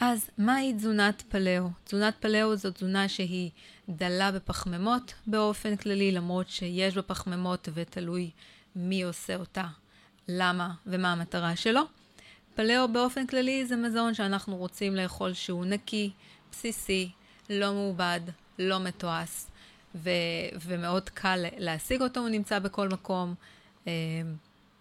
אז מהי תזונת פלאו? תזונת פלאו זו תזונה שהיא דלה בפחמימות באופן כללי, למרות שיש בה פחמימות ותלוי מי עושה אותה, למה ומה המטרה שלו. פלאו באופן כללי זה מזון שאנחנו רוצים לאכול שהוא נקי, בסיסי, לא מעובד, לא מתועש, ו- ומאוד קל להשיג אותו, הוא נמצא בכל מקום, אה,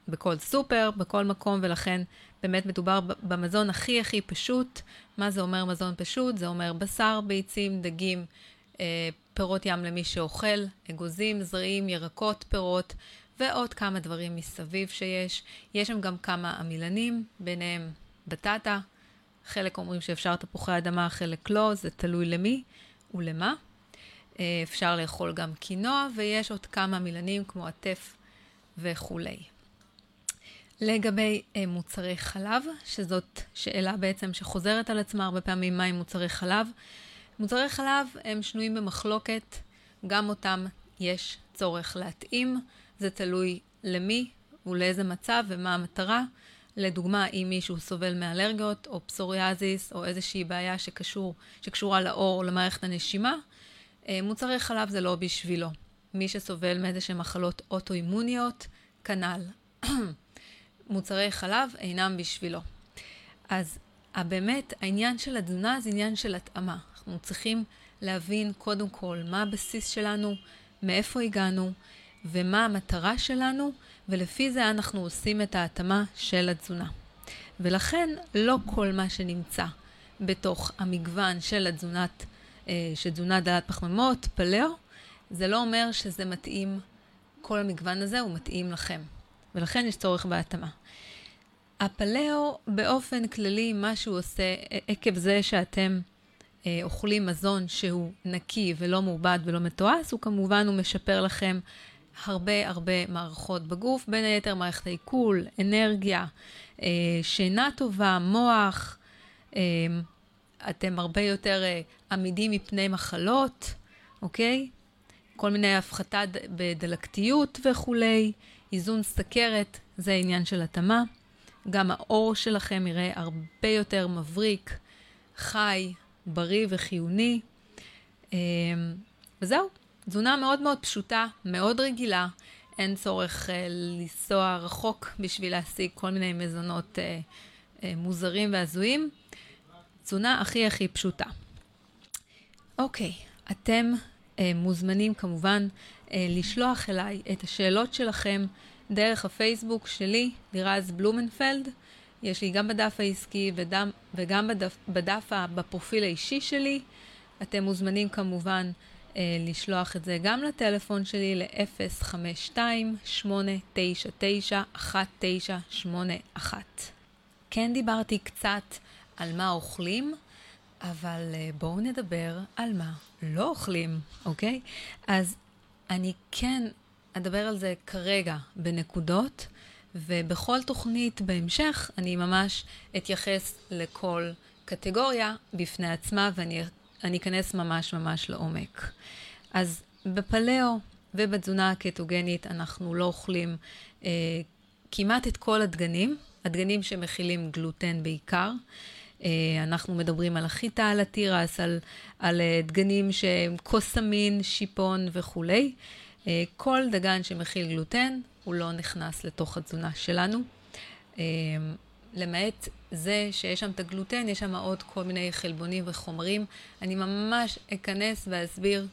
בכל סופר, בכל מקום, ולכן באמת מדובר במזון הכי הכי פשוט. מה זה אומר מזון פשוט? זה אומר בשר, ביצים, דגים, אה, פירות ים למי שאוכל, אגוזים, זרעים, ירקות, פירות, ועוד כמה דברים מסביב שיש. יש שם גם כמה עמילנים, ביניהם בטטה. חלק אומרים שאפשר תפוחי אדמה, חלק לא, זה תלוי למי ולמה. אה, אפשר לאכול גם קינוע, ויש עוד כמה מילנים כמו עטף וכולי. לגבי אה, מוצרי חלב, שזאת שאלה בעצם שחוזרת על עצמה הרבה פעמים, מהם מוצרי חלב? מוצרי חלב הם שנויים במחלוקת, גם אותם יש צורך להתאים, זה תלוי למי ולאיזה מצב ומה המטרה. לדוגמה, אם מישהו סובל מאלרגיות או פסוריאזיס או איזושהי בעיה שקשור, שקשורה לאור או למערכת הנשימה, אה, מוצרי חלב זה לא בשבילו. מי שסובל מאיזה שהן מחלות אוטואימוניות, כנ"ל. מוצרי חלב אינם בשבילו. אז באמת, העניין של התזונה זה עניין של התאמה. אנחנו צריכים להבין קודם כל מה הבסיס שלנו, מאיפה הגענו ומה המטרה שלנו, ולפי זה אנחנו עושים את ההתאמה של התזונה. ולכן לא כל מה שנמצא בתוך המגוון של התזונת, אה, של תזונה דלת פחמימות, פלאו, זה לא אומר שזה מתאים, כל המגוון הזה הוא מתאים לכם. ולכן יש צורך בהתאמה. הפלאו באופן כללי, מה שהוא עושה, עקב זה שאתם אה, אוכלים מזון שהוא נקי ולא מעובד ולא מתועש, הוא כמובן, הוא משפר לכם הרבה הרבה מערכות בגוף, בין היתר מערכת העיכול, אנרגיה, אה, שינה טובה, מוח, אה, אתם הרבה יותר אה, עמידים מפני מחלות, אוקיי? כל מיני הפחתה בדלקתיות וכולי, איזון סכרת, זה עניין של התאמה. גם האור שלכם יראה הרבה יותר מבריק, חי, בריא וחיוני. אמ, וזהו, תזונה מאוד מאוד פשוטה, מאוד רגילה, אין צורך אה, לנסוע רחוק בשביל להשיג כל מיני מזונות אה, אה, מוזרים והזויים. תזונה הכי הכי פשוטה. אוקיי, אתם אה, מוזמנים כמובן לשלוח אליי את השאלות שלכם דרך הפייסבוק שלי, לירז בלומנפלד. יש לי גם בדף העסקי ודם, וגם בדף, בדף, בפרופיל האישי שלי. אתם מוזמנים כמובן אה, לשלוח את זה גם לטלפון שלי ל-052-899-1981. כן דיברתי קצת על מה אוכלים, אבל אה, בואו נדבר על מה לא אוכלים, אוקיי? אז אני כן אדבר על זה כרגע בנקודות, ובכל תוכנית בהמשך אני ממש אתייחס לכל קטגוריה בפני עצמה ואני אכנס ממש ממש לעומק. אז בפלאו ובתזונה הקטוגנית אנחנו לא אוכלים אה, כמעט את כל הדגנים, הדגנים שמכילים גלוטן בעיקר. אה, אנחנו מדברים על החיטה, על התירס, על, על אה, דגנים שהם קוסמין, שיפון וכולי. אה, כל דגן שמכיל גלוטן, הוא לא נכנס לתוך התזונה שלנו. למעט זה שיש שם את הגלוטן, יש שם עוד כל מיני חלבונים וחומרים. אני ממש אכנס ואסביר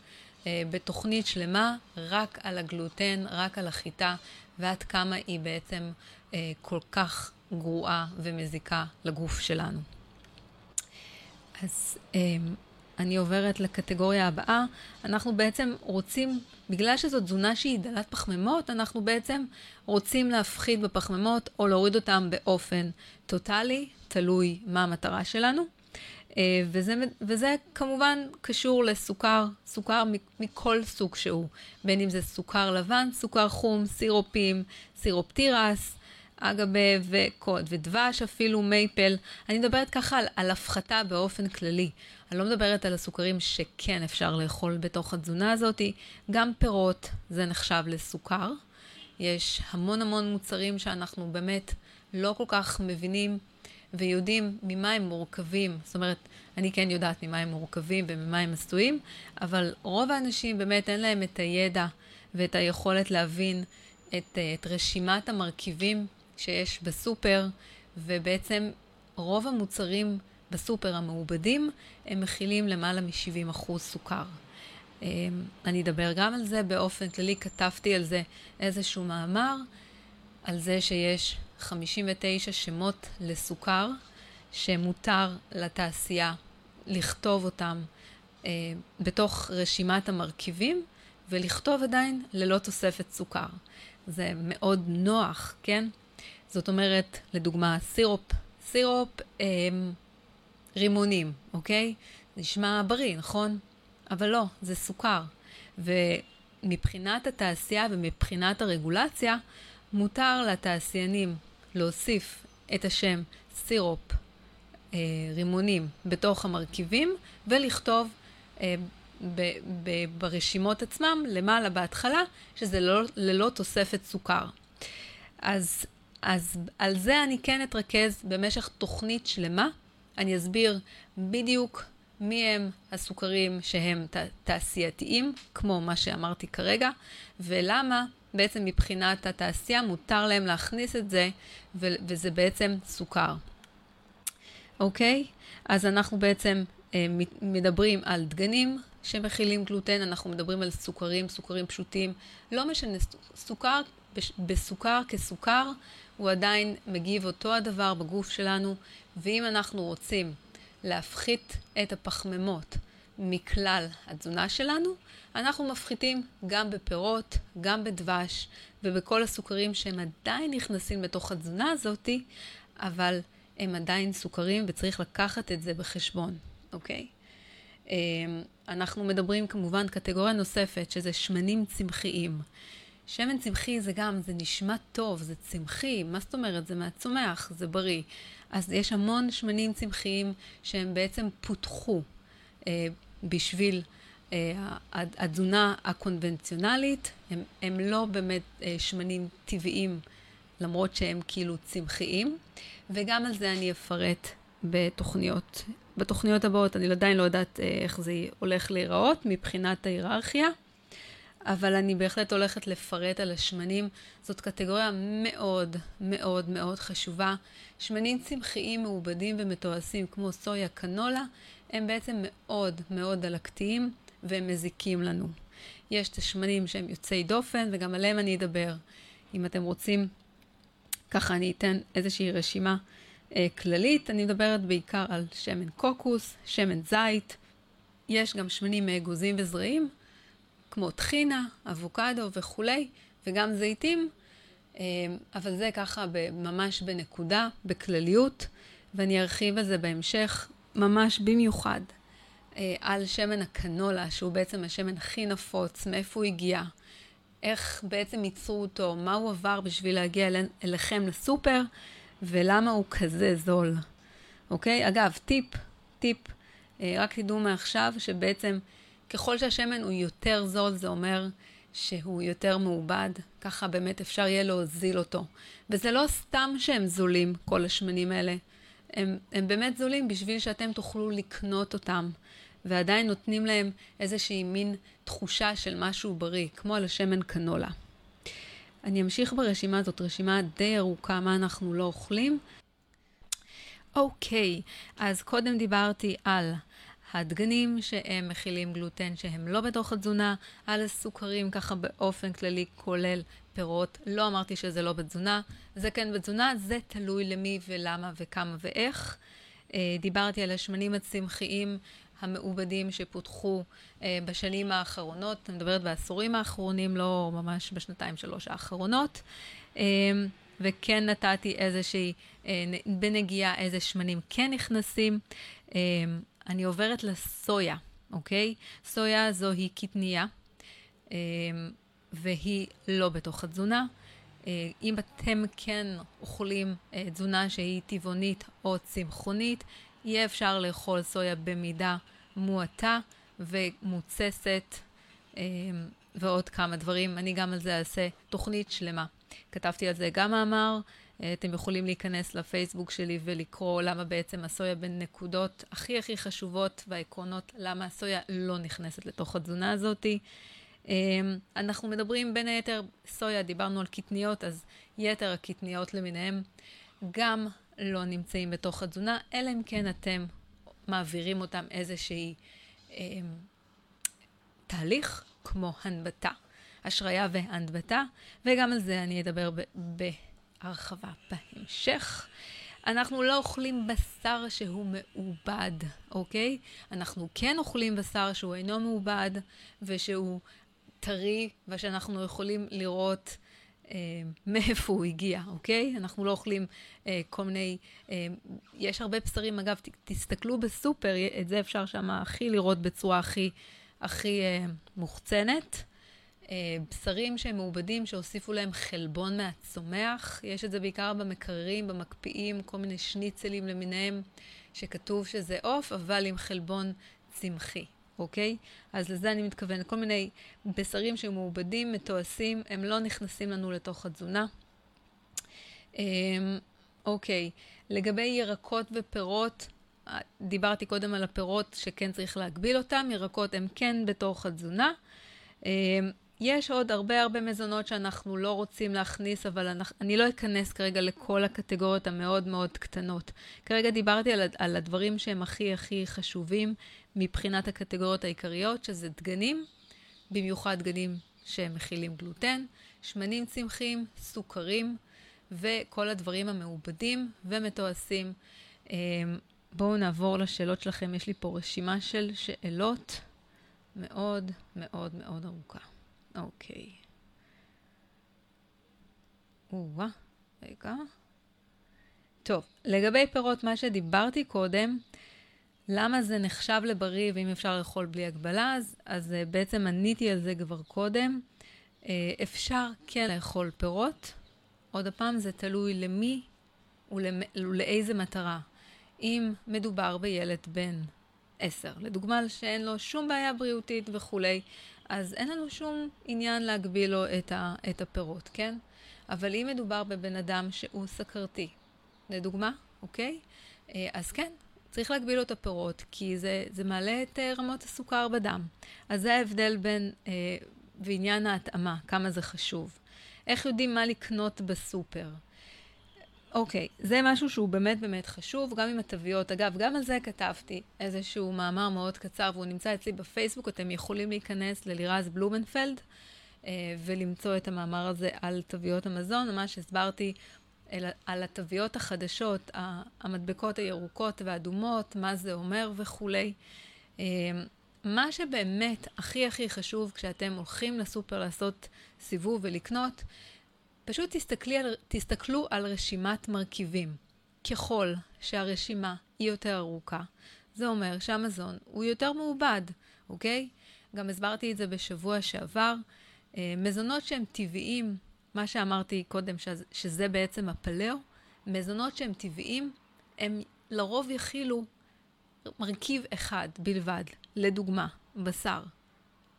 בתוכנית שלמה רק על הגלוטן, רק על החיטה, ועד כמה היא בעצם כל כך גרועה ומזיקה לגוף שלנו. אז um, אני עוברת לקטגוריה הבאה. אנחנו בעצם רוצים, בגלל שזו תזונה שהיא דלת פחמימות, אנחנו בעצם רוצים להפחית בפחמימות או להוריד אותם באופן טוטאלי, תלוי מה המטרה שלנו. Uh, וזה, וזה כמובן קשור לסוכר, סוכר מכל סוג שהוא, בין אם זה סוכר לבן, סוכר חום, סירופים, סירופ תירס, אגבה וקוד, ודבש אפילו, מייפל. אני מדברת ככה על, על הפחתה באופן כללי. אני לא מדברת על הסוכרים שכן אפשר לאכול בתוך התזונה הזאת. גם פירות זה נחשב לסוכר. יש המון המון מוצרים שאנחנו באמת לא כל כך מבינים ויודעים ממה הם מורכבים, זאת אומרת, אני כן יודעת ממה הם מורכבים וממה הם עשויים, אבל רוב האנשים באמת אין להם את הידע ואת היכולת להבין את, את רשימת המרכיבים שיש בסופר, ובעצם רוב המוצרים בסופר המעובדים, הם מכילים למעלה מ-70% סוכר. אמ, אני אדבר גם על זה באופן כללי, כתבתי על זה איזשהו מאמר, על זה שיש 59 שמות לסוכר שמותר לתעשייה לכתוב אותם אה, בתוך רשימת המרכיבים ולכתוב עדיין ללא תוספת סוכר. זה מאוד נוח, כן? זאת אומרת, לדוגמה, סירופ, סירופ אה, רימונים, אוקיי? נשמע בריא, נכון? אבל לא, זה סוכר. ומבחינת התעשייה ומבחינת הרגולציה, מותר לתעשיינים להוסיף את השם סירופ אה, רימונים בתוך המרכיבים ולכתוב אה, ב, ב, ברשימות עצמם למעלה בהתחלה שזה לא, ללא תוספת סוכר. אז, אז על זה אני כן אתרכז במשך תוכנית שלמה. אני אסביר בדיוק מי הם הסוכרים שהם ת, תעשייתיים, כמו מה שאמרתי כרגע, ולמה בעצם מבחינת התעשייה מותר להם להכניס את זה, ו- וזה בעצם סוכר. אוקיי? אז אנחנו בעצם אה, מדברים על דגנים שמכילים גלוטן, אנחנו מדברים על סוכרים, סוכרים פשוטים. לא משנה, סוכר, בסוכר כסוכר, הוא עדיין מגיב אותו הדבר בגוף שלנו, ואם אנחנו רוצים להפחית את הפחמימות מכלל התזונה שלנו, אנחנו מפחיתים גם בפירות, גם בדבש ובכל הסוכרים שהם עדיין נכנסים לתוך התזונה הזאתי, אבל הם עדיין סוכרים וצריך לקחת את זה בחשבון, אוקיי? אמ, אנחנו מדברים כמובן קטגוריה נוספת שזה שמנים צמחיים. שמן צמחי זה גם, זה נשמע טוב, זה צמחי, מה זאת אומרת? זה מהצומח, זה בריא. אז יש המון שמנים צמחיים שהם בעצם פותחו אה, בשביל אה, התזונה הקונבנציונלית, הם, הם לא באמת אה, שמנים טבעיים, למרות שהם כאילו צמחיים, וגם על זה אני אפרט בתוכניות. בתוכניות הבאות אני עדיין לא יודעת אה, איך זה הולך להיראות מבחינת ההיררכיה. אבל אני בהחלט הולכת לפרט על השמנים. זאת קטגוריה מאוד מאוד מאוד חשובה. שמנים צמחיים מעובדים ומתועשים כמו סויה קנולה, הם בעצם מאוד מאוד דלקתיים והם מזיקים לנו. יש את השמנים שהם יוצאי דופן וגם עליהם אני אדבר. אם אתם רוצים, ככה אני אתן איזושהי רשימה אה, כללית. אני מדברת בעיקר על שמן קוקוס, שמן זית. יש גם שמנים מאגוזים וזרעים. כמו טחינה, אבוקדו וכולי, וגם זיתים, אה, אבל זה ככה ממש בנקודה, בכלליות, ואני ארחיב על זה בהמשך, ממש במיוחד, אה, על שמן הקנולה, שהוא בעצם השמן הכי נפוץ, מאיפה הוא הגיע, איך בעצם ייצרו אותו, מה הוא עבר בשביל להגיע אל, אליכם לסופר, ולמה הוא כזה זול. אוקיי? אגב, טיפ, טיפ, אה, רק תדעו מעכשיו שבעצם ככל שהשמן הוא יותר זול, זה אומר שהוא יותר מעובד, ככה באמת אפשר יהיה להוזיל אותו. וזה לא סתם שהם זולים, כל השמנים האלה. הם, הם באמת זולים בשביל שאתם תוכלו לקנות אותם, ועדיין נותנים להם איזושהי מין תחושה של משהו בריא, כמו על השמן קנולה. אני אמשיך ברשימה הזאת, רשימה די ארוכה, מה אנחנו לא אוכלים. אוקיי, אז קודם דיברתי על הדגנים שהם מכילים גלוטן שהם לא בתוך התזונה, על הסוכרים ככה באופן כללי כולל פירות. לא אמרתי שזה לא בתזונה, זה כן בתזונה, זה תלוי למי ולמה וכמה ואיך. אה, דיברתי על השמנים הצמחיים המעובדים שפותחו אה, בשנים האחרונות, אני מדברת בעשורים האחרונים, לא ממש בשנתיים שלוש האחרונות. אה, וכן נתתי איזושהי, בנגיעה איזה שמנים כן נכנסים. אני עוברת לסויה, אוקיי? סויה זוהי קטנייה, אה, והיא לא בתוך התזונה. אה, אם אתם כן אוכלים אה, תזונה שהיא טבעונית או צמחונית, יהיה אפשר לאכול סויה במידה מועטה ומוצסת ועוד כמה דברים. אני גם על זה אעשה תוכנית שלמה. כתבתי על זה גם מאמר אתם יכולים להיכנס לפייסבוק שלי ולקרוא למה בעצם הסויה בין נקודות הכי הכי חשובות והעקרונות למה הסויה לא נכנסת לתוך התזונה הזאתי. אנחנו מדברים בין היתר, סויה, דיברנו על קטניות, אז יתר הקטניות למיניהם גם לא נמצאים בתוך התזונה, אלא אם כן אתם מעבירים אותם איזשהי אה, תהליך כמו הנבטה, השריה והנבטה, וגם על זה אני אדבר בהרחבה בהמשך. אנחנו לא אוכלים בשר שהוא מעובד, אוקיי? אנחנו כן אוכלים בשר שהוא אינו מעובד ושהוא טרי ושאנחנו יכולים לראות אה, מאיפה הוא הגיע, אוקיי? אנחנו לא אוכלים אה, כל מיני... אה, יש הרבה בשרים, אגב, ת, תסתכלו בסופר, את זה אפשר שם הכי לראות בצורה הכי, הכי אה, מוחצנת. אה, בשרים שהם מעובדים, שהוסיפו להם חלבון מהצומח. יש את זה בעיקר במקררים, במקפיאים, כל מיני שניצלים למיניהם, שכתוב שזה עוף, אבל עם חלבון צמחי. אוקיי? אז לזה אני מתכוונת. כל מיני בשרים שמעובדים, מתועשים, הם לא נכנסים לנו לתוך התזונה. אמ, אוקיי, לגבי ירקות ופירות, דיברתי קודם על הפירות שכן צריך להגביל אותם, ירקות הם כן בתוך התזונה. יש עוד הרבה הרבה מזונות שאנחנו לא רוצים להכניס, אבל אני, אני לא אכנס כרגע לכל הקטגוריות המאוד מאוד קטנות. כרגע דיברתי על, על הדברים שהם הכי הכי חשובים מבחינת הקטגוריות העיקריות, שזה דגנים, במיוחד דגנים שהם מכילים גלוטן, שמנים צמחיים, סוכרים וכל הדברים המעובדים ומתועשים. אמ, בואו נעבור לשאלות שלכם. יש לי פה רשימה של שאלות מאוד מאוד מאוד ארוכה. אוקיי. או-אה, רגע. טוב, לגבי פירות, מה שדיברתי קודם, למה זה נחשב לבריא ואם אפשר לאכול בלי הגבלה, אז, אז אה, בעצם עניתי על זה כבר קודם. אה, אפשר כן לאכול פירות. עוד פעם, זה תלוי למי ולאיזה מטרה. אם מדובר בילד בן עשר, לדוגמה שאין לו שום בעיה בריאותית וכולי, אז אין לנו שום עניין להגביל לו את, ה, את הפירות, כן? אבל אם מדובר בבן אדם שהוא סכרתי, לדוגמה, אוקיי? אה, אז כן, צריך להגביל לו את הפירות, כי זה, זה מעלה את אה, רמות הסוכר בדם. אז זה ההבדל בין, אה, ועניין ההתאמה, כמה זה חשוב. איך יודעים מה לקנות בסופר? אוקיי, זה משהו שהוא באמת באמת חשוב, גם עם התוויות. אגב, גם על זה כתבתי איזשהו מאמר מאוד קצר, והוא נמצא אצלי בפייסבוק, אתם יכולים להיכנס ללירז בלומנפלד אה, ולמצוא את המאמר הזה על תוויות המזון. ממש הסברתי אל, על התוויות החדשות, המדבקות הירוקות והאדומות, מה זה אומר וכולי. אה, מה שבאמת הכי הכי חשוב כשאתם הולכים לסופר לעשות סיבוב ולקנות, פשוט תסתכלי על, תסתכלו על רשימת מרכיבים. ככל שהרשימה היא יותר ארוכה, זה אומר שהמזון הוא יותר מעובד, אוקיי? גם הסברתי את זה בשבוע שעבר. אה, מזונות שהם טבעיים, מה שאמרתי קודם, שזה, שזה בעצם הפלאו, מזונות שהם טבעיים, הם לרוב יכילו מרכיב אחד בלבד. לדוגמה, בשר.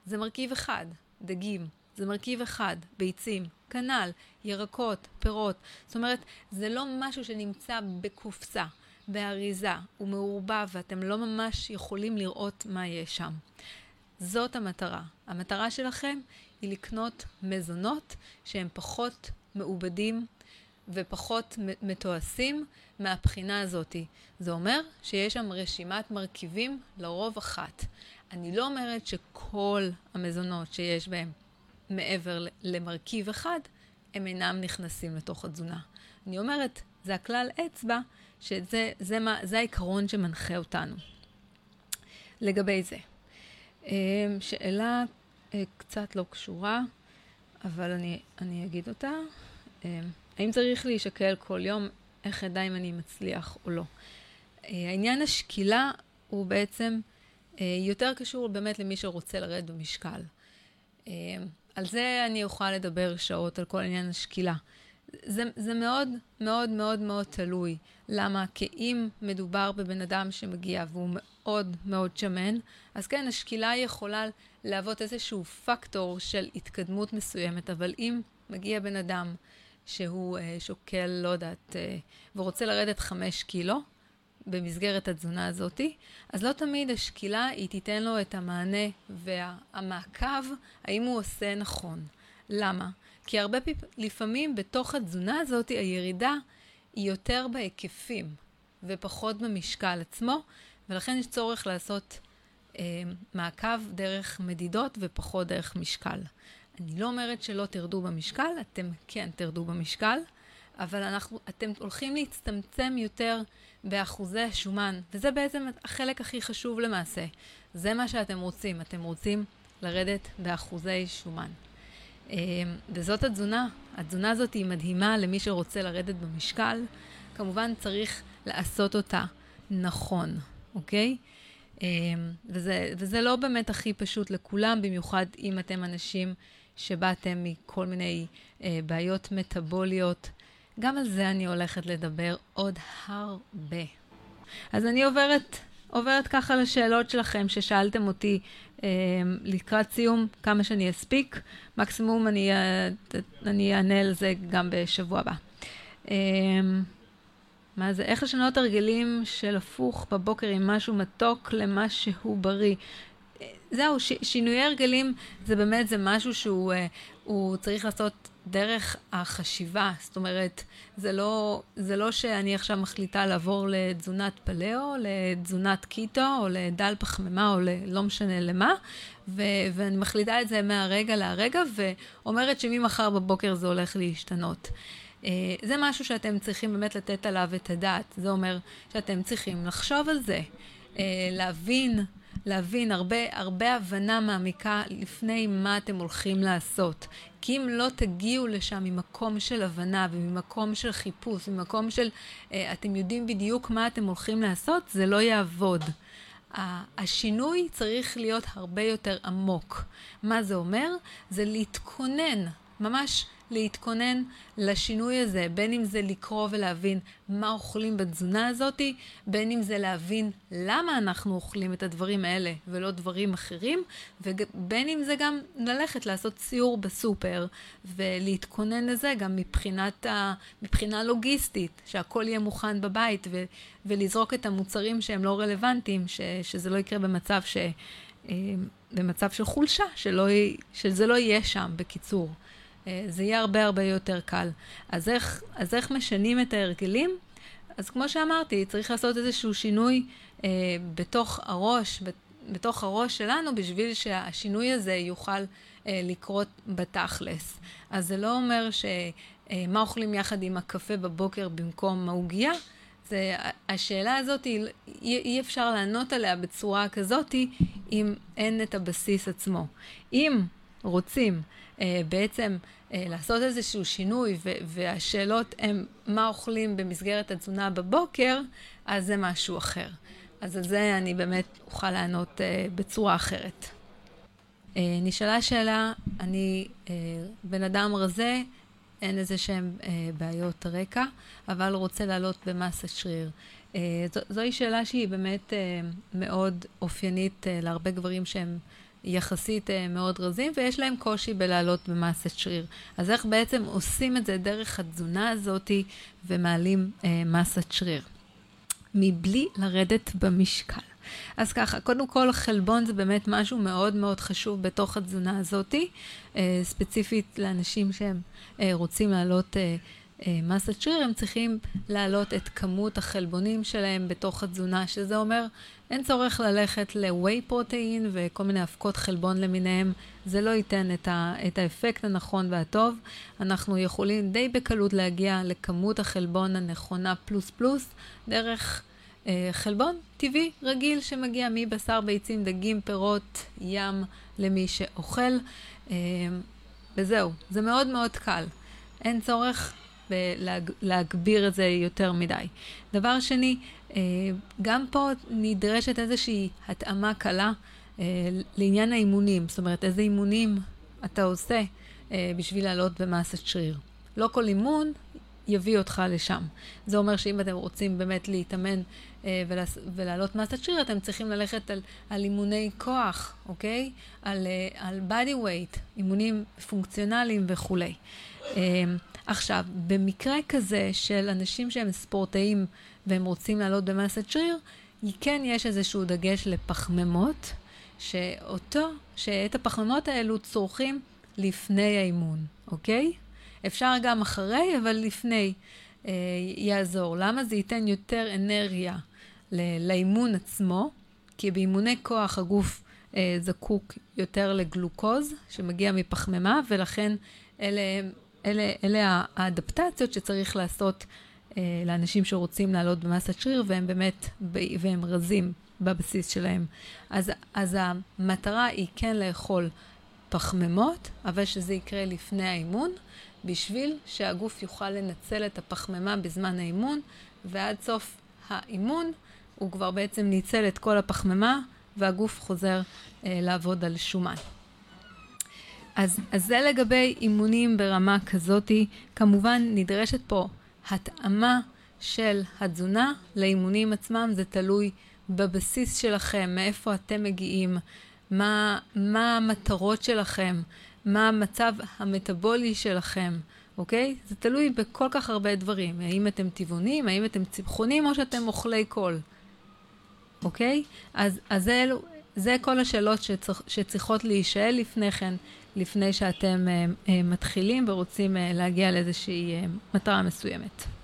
זה מרכיב אחד, דגים. זה מרכיב אחד, ביצים, כנ"ל, ירקות, פירות. זאת אומרת, זה לא משהו שנמצא בקופסה, באריזה, הוא מעורבב ואתם לא ממש יכולים לראות מה יש שם. זאת המטרה. המטרה שלכם היא לקנות מזונות שהם פחות מעובדים ופחות מתועשים מהבחינה הזאת. זה אומר שיש שם רשימת מרכיבים לרוב אחת. אני לא אומרת שכל המזונות שיש בהם מעבר למרכיב אחד, הם אינם נכנסים לתוך התזונה. אני אומרת, זה הכלל אצבע, שזה זה מה, זה העיקרון שמנחה אותנו. לגבי זה. אמ, שאלה אה, קצת לא קשורה, אבל אני, אני אגיד אותה. אמ, האם צריך להישקל כל יום? איך אדע אם אני מצליח או לא? אה, העניין השקילה הוא בעצם אה, יותר קשור באמת למי שרוצה לרדת במשקל. על זה אני אוכל לדבר שעות, על כל עניין השקילה. זה, זה מאוד מאוד מאוד מאוד תלוי. למה? כי אם מדובר בבן אדם שמגיע והוא מאוד מאוד שמן, אז כן, השקילה יכולה להוות איזשהו פקטור של התקדמות מסוימת, אבל אם מגיע בן אדם שהוא אה, שוקל, לא יודעת, אה, ורוצה לרדת חמש קילו במסגרת התזונה הזאתי, אז לא תמיד השקילה היא תיתן לו את המענה והמעקב האם הוא עושה נכון. למה? כי הרבה פעמים, לפעמים בתוך התזונה הזאת הירידה היא יותר בהיקפים ופחות במשקל עצמו, ולכן יש צורך לעשות אה, מעקב דרך מדידות ופחות דרך משקל. אני לא אומרת שלא תרדו במשקל, אתם כן תרדו במשקל, אבל אנחנו, אתם הולכים להצטמצם יותר באחוזי השומן, וזה בעצם החלק הכי חשוב למעשה. זה מה שאתם רוצים, אתם רוצים לרדת באחוזי שומן. אמ, וזאת התזונה. התזונה הזאת היא מדהימה למי שרוצה לרדת במשקל. כמובן צריך לעשות אותה נכון, אוקיי? אמ, וזה, וזה לא באמת הכי פשוט לכולם, במיוחד אם אתם אנשים שבאתם מכל מיני אה, בעיות מטאבוליות. גם על זה אני הולכת לדבר עוד הרבה. אז אני עוברת, עוברת ככה לשאלות שלכם ששאלתם אותי אה, לקראת סיום, כמה שאני אספיק. מקסימום אני, אה, אני אענה על זה גם בשבוע הבא. אה, מה זה? איך לשנות הרגלים של הפוך בבוקר עם משהו מתוק למשהו בריא. זהו, ש, שינויי הרגלים זה באמת, זה משהו שהוא הוא צריך לעשות דרך החשיבה. זאת אומרת, זה לא, זה לא שאני עכשיו מחליטה לעבור לתזונת פלאו, לתזונת קיטו, או לדל פחמימה, או לא משנה למה, ו, ואני מחליטה את זה מהרגע להרגע, ואומרת שממחר בבוקר זה הולך להשתנות. אה, זה משהו שאתם צריכים באמת לתת עליו את הדעת. זה אומר שאתם צריכים לחשוב על זה, אה, להבין, להבין הרבה, הרבה הבנה מעמיקה לפני מה אתם הולכים לעשות. כי אם לא תגיעו לשם ממקום של הבנה וממקום של חיפוש, ממקום של אה, אתם יודעים בדיוק מה אתם הולכים לעשות, זה לא יעבוד. השינוי צריך להיות הרבה יותר עמוק. מה זה אומר? זה להתכונן, ממש להתכונן לשינוי הזה, בין אם זה לקרוא ולהבין מה אוכלים בתזונה הזאתי, בין אם זה להבין למה אנחנו אוכלים את הדברים האלה ולא דברים אחרים, ובין אם זה גם ללכת לעשות סיור בסופר ולהתכונן לזה גם מבחינת ה... מבחינה לוגיסטית, שהכל יהיה מוכן בבית ו... ולזרוק את המוצרים שהם לא רלוונטיים, ש... שזה לא יקרה במצב ש... אה, במצב של חולשה, שלא, שזה לא יהיה שם, בקיצור. אה, זה יהיה הרבה הרבה יותר קל. אז איך, אז איך משנים את ההרגלים? אז כמו שאמרתי, צריך לעשות איזשהו שינוי אה, בתוך הראש, בתוך הראש שלנו, בשביל שהשינוי הזה יוכל אה, לקרות בתכלס. אז זה לא אומר שמה אה, אוכלים יחד עם הקפה בבוקר במקום העוגייה, זה, השאלה הזאת, אי, אי אפשר לענות עליה בצורה כזאת אם אין את הבסיס עצמו. אם רוצים אה, בעצם אה, לעשות איזשהו שינוי, והשאלות הן מה אוכלים במסגרת התזונה בבוקר, אז זה משהו אחר. אז על זה אני באמת אוכל לענות אה, בצורה אחרת. אה, נשאלה שאלה, אני אה, בן אדם רזה, אין איזה שהם אה, בעיות רקע, אבל רוצה לעלות במסת שריר. אה, זו, זוהי שאלה שהיא באמת אה, מאוד אופיינית אה, להרבה גברים שהם יחסית אה, מאוד רזים, ויש להם קושי בלעלות במסת שריר. אז איך בעצם עושים את זה דרך התזונה הזאתי ומעלים אה, מסת שריר? מבלי לרדת במשקל. אז ככה, קודם כל חלבון זה באמת משהו מאוד מאוד חשוב בתוך התזונה הזאתי, אה, ספציפית לאנשים שהם אה, רוצים לעלות אה, מסת שריר, הם צריכים להעלות את כמות החלבונים שלהם בתוך התזונה, שזה אומר אין צורך ללכת ל-way פרוטאין וכל מיני אבקות חלבון למיניהם, זה לא ייתן את, ה- את האפקט הנכון והטוב. אנחנו יכולים די בקלות להגיע לכמות החלבון הנכונה פלוס פלוס דרך אה, חלבון טבעי רגיל שמגיע מבשר, ביצים, דגים, פירות, ים למי שאוכל. אה, וזהו, זה מאוד מאוד קל. אין צורך ולהגביר את זה יותר מדי. דבר שני, אה, גם פה נדרשת איזושהי התאמה קלה אה, לעניין האימונים. זאת אומרת, איזה אימונים אתה עושה אה, בשביל לעלות במסת שריר. לא כל אימון יביא אותך לשם. זה אומר שאם אתם רוצים באמת להתאמן ולעלות מסת שריר, אתם צריכים ללכת על, על אימוני כוח, אוקיי? על, על body weight, אימונים פונקציונליים וכולי. עכשיו, במקרה כזה של אנשים שהם ספורטאים והם רוצים לעלות במסת שריר, כן יש איזשהו דגש לפחמימות, שאותו, שאת הפחמימות האלו צורכים לפני האימון, אוקיי? אפשר גם אחרי, אבל לפני אה, יעזור. למה? זה ייתן יותר אנרגיה לאימון עצמו, כי באימוני כוח הגוף אה, זקוק יותר לגלוקוז, שמגיע מפחמימה, ולכן אלה, אלה, אלה האדפטציות שצריך לעשות אה, לאנשים שרוצים לעלות במסת שריר, והם באמת, והם רזים בבסיס שלהם. אז, אז המטרה היא כן לאכול פחמימות, אבל שזה יקרה לפני האימון, בשביל שהגוף יוכל לנצל את הפחמימה בזמן האימון, ועד סוף האימון הוא כבר בעצם ניצל את כל הפחמימה, והגוף חוזר אה, לעבוד על שומן. אז, אז זה לגבי אימונים ברמה כזאתי. כמובן נדרשת פה התאמה של התזונה לאימונים עצמם, זה תלוי בבסיס שלכם, מאיפה אתם מגיעים, מה, מה המטרות שלכם, מה המצב המטבולי שלכם, אוקיי? זה תלוי בכל כך הרבה דברים. האם אתם טבעונים, האם אתם צמחונים או שאתם אוכלי קול, אוקיי? אז, אז אלו, זה כל השאלות שצריך, שצריכות להישאל לפני כן, לפני שאתם uh, uh, מתחילים ורוצים uh, להגיע לאיזושהי מטרה מסוימת.